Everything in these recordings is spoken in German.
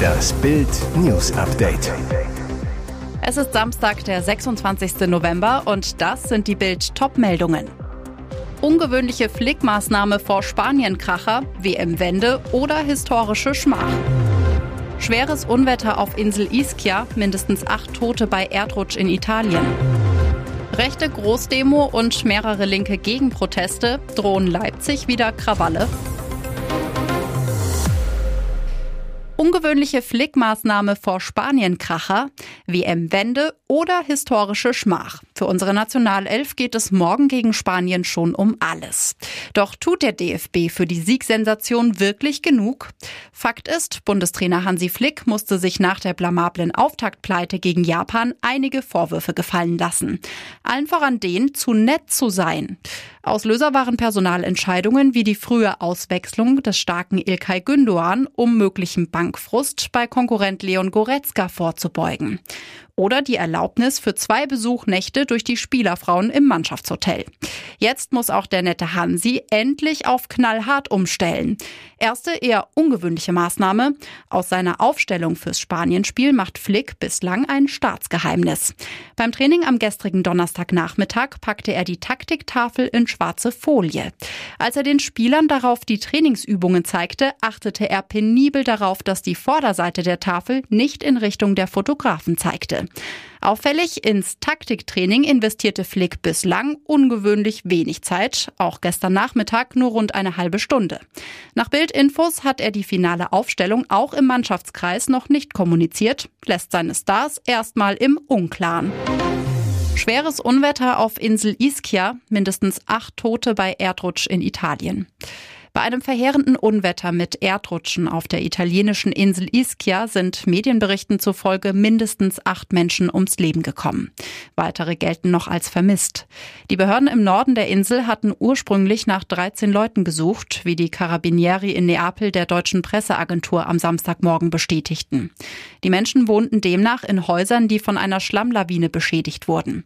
Das Bild News Update. Es ist Samstag, der 26. November und das sind die Bild Top-Meldungen. Ungewöhnliche Flickmaßnahme vor Spanienkracher, WM-Wende oder historische Schmach. Schweres Unwetter auf Insel Ischia, mindestens acht Tote bei Erdrutsch in Italien. Rechte Großdemo und mehrere linke Gegenproteste drohen Leipzig wieder Krawalle. Ungewöhnliche Flickmaßnahme vor Spanienkracher, WM-Wende oder historische Schmach. Für unsere Nationalelf geht es morgen gegen Spanien schon um alles. Doch tut der DFB für die Siegsensation wirklich genug? Fakt ist, Bundestrainer Hansi Flick musste sich nach der blamablen Auftaktpleite gegen Japan einige Vorwürfe gefallen lassen. Allen voran den, zu nett zu sein. Auslöser waren Personalentscheidungen wie die frühe Auswechslung des starken Ilkay Gündoğan, um möglichen Bankfrust bei Konkurrent Leon Goretzka vorzubeugen oder die Erlaubnis für zwei Besuchnächte durch die Spielerfrauen im Mannschaftshotel. Jetzt muss auch der nette Hansi endlich auf knallhart umstellen. Erste eher ungewöhnliche Maßnahme. Aus seiner Aufstellung fürs Spanienspiel macht Flick bislang ein Staatsgeheimnis. Beim Training am gestrigen Donnerstagnachmittag packte er die Taktiktafel in schwarze Folie. Als er den Spielern darauf die Trainingsübungen zeigte, achtete er penibel darauf, dass die Vorderseite der Tafel nicht in Richtung der Fotografen zeigte. Auffällig ins Taktiktraining investierte Flick bislang ungewöhnlich wenig Zeit, auch gestern Nachmittag nur rund eine halbe Stunde. Nach Bildinfos hat er die finale Aufstellung auch im Mannschaftskreis noch nicht kommuniziert, lässt seine Stars erstmal im Unklaren. Schweres Unwetter auf Insel Ischia, mindestens acht Tote bei Erdrutsch in Italien. Bei einem verheerenden Unwetter mit Erdrutschen auf der italienischen Insel Ischia sind Medienberichten zufolge mindestens acht Menschen ums Leben gekommen. Weitere gelten noch als vermisst. Die Behörden im Norden der Insel hatten ursprünglich nach 13 Leuten gesucht, wie die Carabinieri in Neapel der deutschen Presseagentur am Samstagmorgen bestätigten. Die Menschen wohnten demnach in Häusern, die von einer Schlammlawine beschädigt wurden.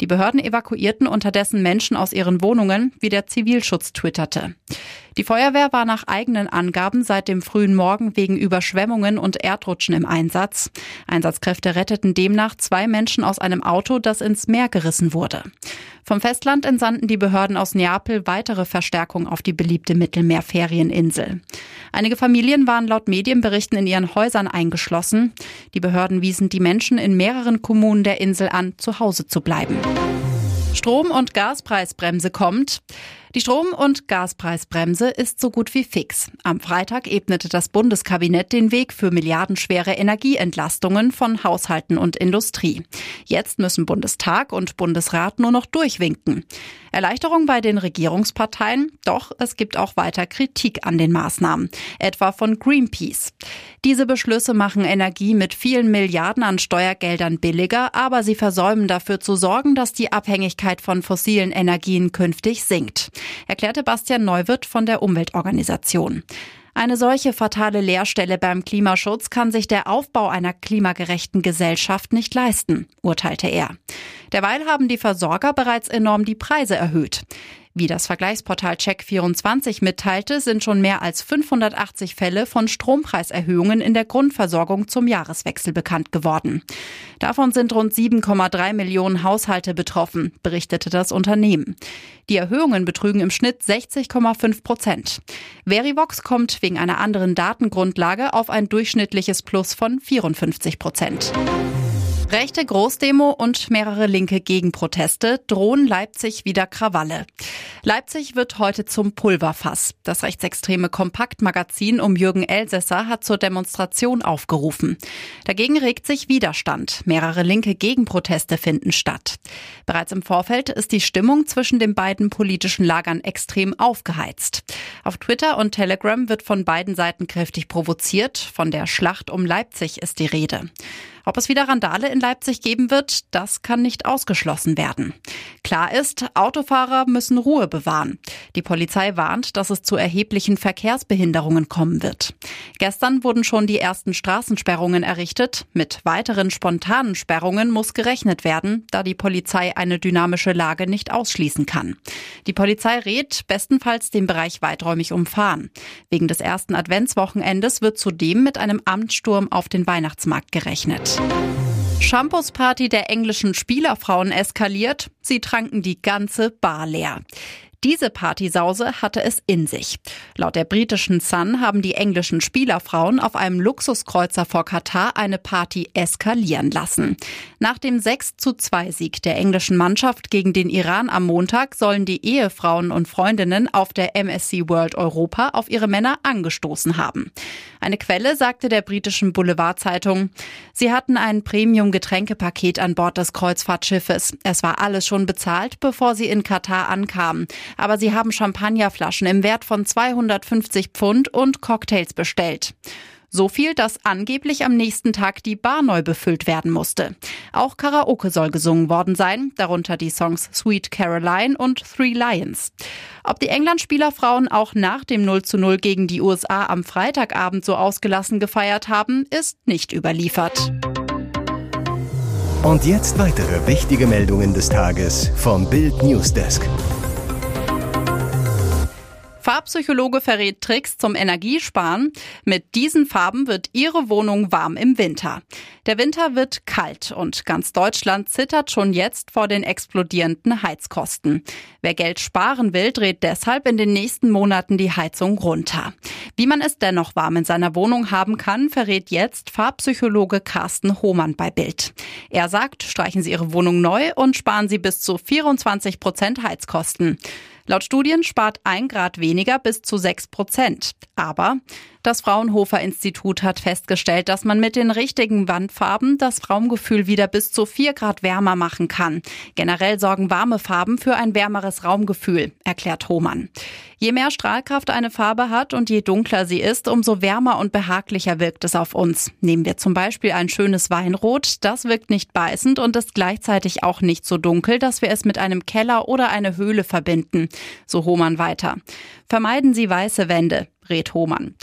Die Behörden evakuierten unterdessen Menschen aus ihren Wohnungen, wie der Zivilschutz twitterte. Die Feuerwehr war nach eigenen Angaben seit dem frühen Morgen wegen Überschwemmungen und Erdrutschen im Einsatz. Einsatzkräfte retteten demnach zwei Menschen aus einem Auto, das ins Meer gerissen wurde. Vom Festland entsandten die Behörden aus Neapel weitere Verstärkung auf die beliebte Mittelmeerferieninsel. Einige Familien waren laut Medienberichten in ihren Häusern eingeschlossen. Die Behörden wiesen die Menschen in mehreren Kommunen der Insel an, zu Hause zu bleiben. Strom- und Gaspreisbremse kommt. Die Strom- und Gaspreisbremse ist so gut wie fix. Am Freitag ebnete das Bundeskabinett den Weg für milliardenschwere Energieentlastungen von Haushalten und Industrie. Jetzt müssen Bundestag und Bundesrat nur noch durchwinken. Erleichterung bei den Regierungsparteien, doch es gibt auch weiter Kritik an den Maßnahmen, etwa von Greenpeace. Diese Beschlüsse machen Energie mit vielen Milliarden an Steuergeldern billiger, aber sie versäumen dafür zu sorgen, dass die Abhängigkeit von fossilen Energien künftig sinkt erklärte Bastian Neuwirth von der Umweltorganisation. Eine solche fatale Leerstelle beim Klimaschutz kann sich der Aufbau einer klimagerechten Gesellschaft nicht leisten, urteilte er. Derweil haben die Versorger bereits enorm die Preise erhöht. Wie das Vergleichsportal Check24 mitteilte, sind schon mehr als 580 Fälle von Strompreiserhöhungen in der Grundversorgung zum Jahreswechsel bekannt geworden. Davon sind rund 7,3 Millionen Haushalte betroffen, berichtete das Unternehmen. Die Erhöhungen betrügen im Schnitt 60,5 Prozent. Verivox kommt wegen einer anderen Datengrundlage auf ein durchschnittliches Plus von 54 Prozent. Rechte Großdemo und mehrere linke Gegenproteste drohen Leipzig wieder Krawalle. Leipzig wird heute zum Pulverfass. Das rechtsextreme Kompaktmagazin um Jürgen Elsässer hat zur Demonstration aufgerufen. Dagegen regt sich Widerstand. Mehrere linke Gegenproteste finden statt. Bereits im Vorfeld ist die Stimmung zwischen den beiden politischen Lagern extrem aufgeheizt. Auf Twitter und Telegram wird von beiden Seiten kräftig provoziert. Von der Schlacht um Leipzig ist die Rede. Ob es wieder Randale in Leipzig geben wird, das kann nicht ausgeschlossen werden. Klar ist, Autofahrer müssen Ruhe bewahren. Die Polizei warnt, dass es zu erheblichen Verkehrsbehinderungen kommen wird. Gestern wurden schon die ersten Straßensperrungen errichtet. Mit weiteren spontanen Sperrungen muss gerechnet werden, da die Polizei eine dynamische Lage nicht ausschließen kann. Die Polizei rät, bestenfalls den Bereich weiträumig umfahren. Wegen des ersten Adventswochenendes wird zudem mit einem Amtssturm auf den Weihnachtsmarkt gerechnet. Shampoos-Party der englischen Spielerfrauen eskaliert. Sie tranken die ganze Bar leer. Diese Partysause hatte es in sich. Laut der britischen Sun haben die englischen Spielerfrauen auf einem Luxuskreuzer vor Katar eine Party eskalieren lassen. Nach dem 6 zu 2 Sieg der englischen Mannschaft gegen den Iran am Montag sollen die Ehefrauen und Freundinnen auf der MSC World Europa auf ihre Männer angestoßen haben. Eine Quelle sagte der britischen Boulevardzeitung, sie hatten ein Premium-Getränkepaket an Bord des Kreuzfahrtschiffes. Es war alles schon bezahlt, bevor sie in Katar ankamen aber sie haben Champagnerflaschen im Wert von 250 Pfund und Cocktails bestellt. So viel, dass angeblich am nächsten Tag die Bar neu befüllt werden musste. Auch Karaoke soll gesungen worden sein, darunter die Songs Sweet Caroline und Three Lions. Ob die England-Spielerfrauen auch nach dem 0 zu 0 gegen die USA am Freitagabend so ausgelassen gefeiert haben, ist nicht überliefert. Und jetzt weitere wichtige Meldungen des Tages vom Bild Newsdesk. Farbpsychologe verrät Tricks zum Energiesparen. Mit diesen Farben wird Ihre Wohnung warm im Winter. Der Winter wird kalt und ganz Deutschland zittert schon jetzt vor den explodierenden Heizkosten. Wer Geld sparen will, dreht deshalb in den nächsten Monaten die Heizung runter. Wie man es dennoch warm in seiner Wohnung haben kann, verrät jetzt Farbpsychologe Carsten Hohmann bei Bild. Er sagt, streichen Sie Ihre Wohnung neu und sparen Sie bis zu 24 Prozent Heizkosten. Laut Studien spart ein Grad weniger bis zu sechs Prozent. Aber das Fraunhofer Institut hat festgestellt, dass man mit den richtigen Wandfarben das Raumgefühl wieder bis zu vier Grad wärmer machen kann. Generell sorgen warme Farben für ein wärmeres Raumgefühl, erklärt Hohmann. Je mehr Strahlkraft eine Farbe hat und je dunkler sie ist, umso wärmer und behaglicher wirkt es auf uns. Nehmen wir zum Beispiel ein schönes Weinrot, das wirkt nicht beißend und ist gleichzeitig auch nicht so dunkel, dass wir es mit einem Keller oder einer Höhle verbinden. So Hohmann weiter. Vermeiden Sie weiße Wände rät Hohmann.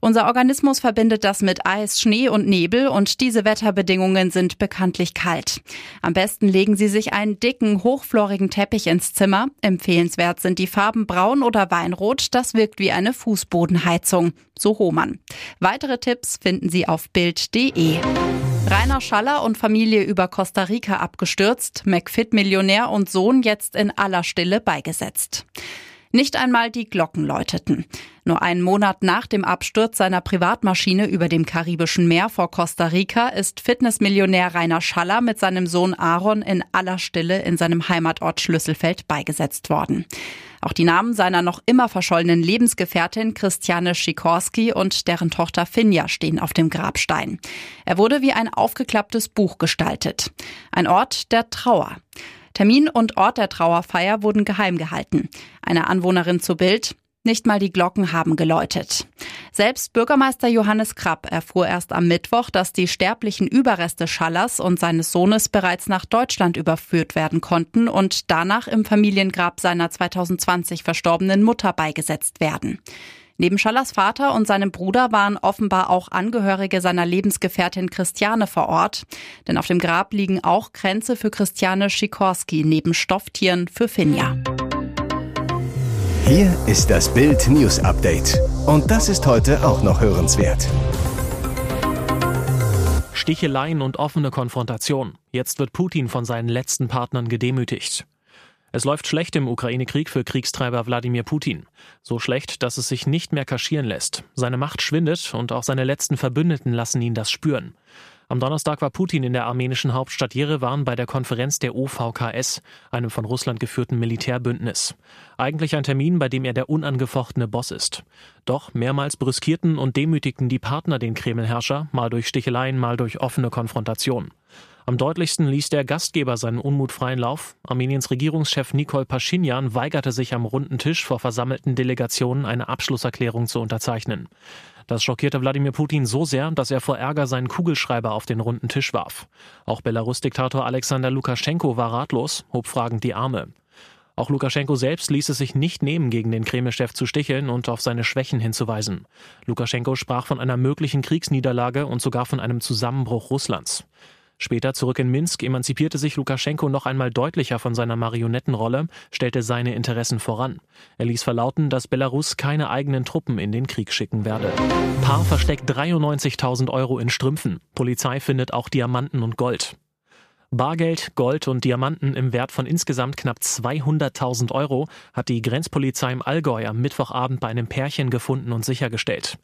Unser Organismus verbindet das mit Eis, Schnee und Nebel und diese Wetterbedingungen sind bekanntlich kalt. Am besten legen Sie sich einen dicken, hochflorigen Teppich ins Zimmer. Empfehlenswert sind die Farben Braun oder Weinrot. Das wirkt wie eine Fußbodenheizung. So Hohmann. Weitere Tipps finden Sie auf Bild.de. Rainer Schaller und Familie über Costa Rica abgestürzt, McFit-Millionär und Sohn jetzt in aller Stille beigesetzt. Nicht einmal die Glocken läuteten. Nur einen Monat nach dem Absturz seiner Privatmaschine über dem Karibischen Meer vor Costa Rica ist Fitnessmillionär Rainer Schaller mit seinem Sohn Aaron in aller Stille in seinem Heimatort Schlüsselfeld beigesetzt worden. Auch die Namen seiner noch immer verschollenen Lebensgefährtin Christiane Schikorski und deren Tochter Finja stehen auf dem Grabstein. Er wurde wie ein aufgeklapptes Buch gestaltet. Ein Ort der Trauer. Termin und Ort der Trauerfeier wurden geheim gehalten. Eine Anwohnerin zu Bild. Nicht mal die Glocken haben geläutet. Selbst Bürgermeister Johannes Krapp erfuhr erst am Mittwoch, dass die sterblichen Überreste Schallers und seines Sohnes bereits nach Deutschland überführt werden konnten und danach im Familiengrab seiner 2020 verstorbenen Mutter beigesetzt werden. Neben Schallers Vater und seinem Bruder waren offenbar auch Angehörige seiner Lebensgefährtin Christiane vor Ort. Denn auf dem Grab liegen auch Kränze für Christiane Schikorski neben Stofftieren für Finja. Hier ist das Bild News Update. Und das ist heute auch noch hörenswert. Sticheleien und offene Konfrontation. Jetzt wird Putin von seinen letzten Partnern gedemütigt. Es läuft schlecht im Ukraine-Krieg für Kriegstreiber Wladimir Putin. So schlecht, dass es sich nicht mehr kaschieren lässt. Seine Macht schwindet und auch seine letzten Verbündeten lassen ihn das spüren. Am Donnerstag war Putin in der armenischen Hauptstadt Jerewan bei der Konferenz der OVKS, einem von Russland geführten Militärbündnis. Eigentlich ein Termin, bei dem er der unangefochtene Boss ist. Doch mehrmals brüskierten und demütigten die Partner den Kremlherrscher, mal durch Sticheleien, mal durch offene Konfrontation. Am deutlichsten ließ der Gastgeber seinen Unmut freien Lauf. Armeniens Regierungschef Nikol Paschinjan weigerte sich am runden Tisch vor versammelten Delegationen eine Abschlusserklärung zu unterzeichnen. Das schockierte Wladimir Putin so sehr, dass er vor Ärger seinen Kugelschreiber auf den runden Tisch warf. Auch Belarus-Diktator Alexander Lukaschenko war ratlos, hob fragend die Arme. Auch Lukaschenko selbst ließ es sich nicht nehmen, gegen den Kreml-Chef zu sticheln und auf seine Schwächen hinzuweisen. Lukaschenko sprach von einer möglichen Kriegsniederlage und sogar von einem Zusammenbruch Russlands. Später zurück in Minsk emanzipierte sich Lukaschenko noch einmal deutlicher von seiner Marionettenrolle, stellte seine Interessen voran. Er ließ verlauten, dass Belarus keine eigenen Truppen in den Krieg schicken werde. Paar versteckt 93.000 Euro in Strümpfen. Polizei findet auch Diamanten und Gold. Bargeld, Gold und Diamanten im Wert von insgesamt knapp 200.000 Euro hat die Grenzpolizei im Allgäu am Mittwochabend bei einem Pärchen gefunden und sichergestellt.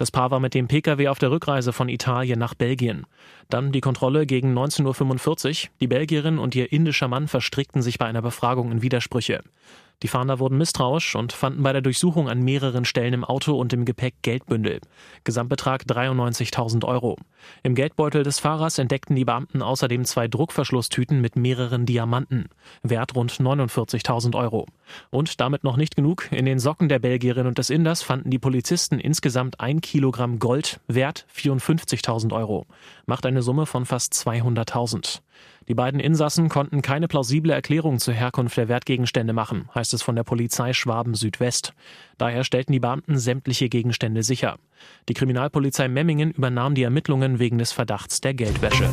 Das Paar war mit dem Pkw auf der Rückreise von Italien nach Belgien. Dann die Kontrolle gegen 19.45 Uhr. Die Belgierin und ihr indischer Mann verstrickten sich bei einer Befragung in Widersprüche. Die Fahnder wurden misstrauisch und fanden bei der Durchsuchung an mehreren Stellen im Auto und im Gepäck Geldbündel. Gesamtbetrag 93.000 Euro. Im Geldbeutel des Fahrers entdeckten die Beamten außerdem zwei Druckverschlusstüten mit mehreren Diamanten. Wert rund 49.000 Euro. Und damit noch nicht genug. In den Socken der Belgierin und des Inders fanden die Polizisten insgesamt ein Kilogramm Gold, Wert 54.000 Euro. Macht eine Summe von fast 200.000. Die beiden Insassen konnten keine plausible Erklärung zur Herkunft der Wertgegenstände machen, heißt es von der Polizei Schwaben Südwest. Daher stellten die Beamten sämtliche Gegenstände sicher. Die Kriminalpolizei Memmingen übernahm die Ermittlungen wegen des Verdachts der Geldwäsche.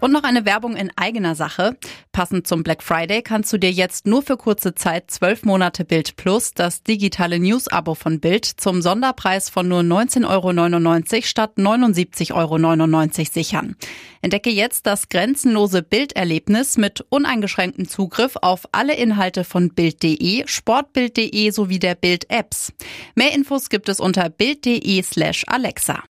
Und noch eine Werbung in eigener Sache. Passend zum Black Friday kannst du dir jetzt nur für kurze Zeit zwölf Monate Bild Plus, das digitale News-Abo von Bild, zum Sonderpreis von nur 19,99 Euro statt 79,99 Euro sichern. Entdecke jetzt das grenzenlose Bilderlebnis mit uneingeschränktem Zugriff auf alle Inhalte von Bild.de, Sportbild.de sowie der Bild-Apps. Mehr Infos gibt es unter Bild.de slash Alexa.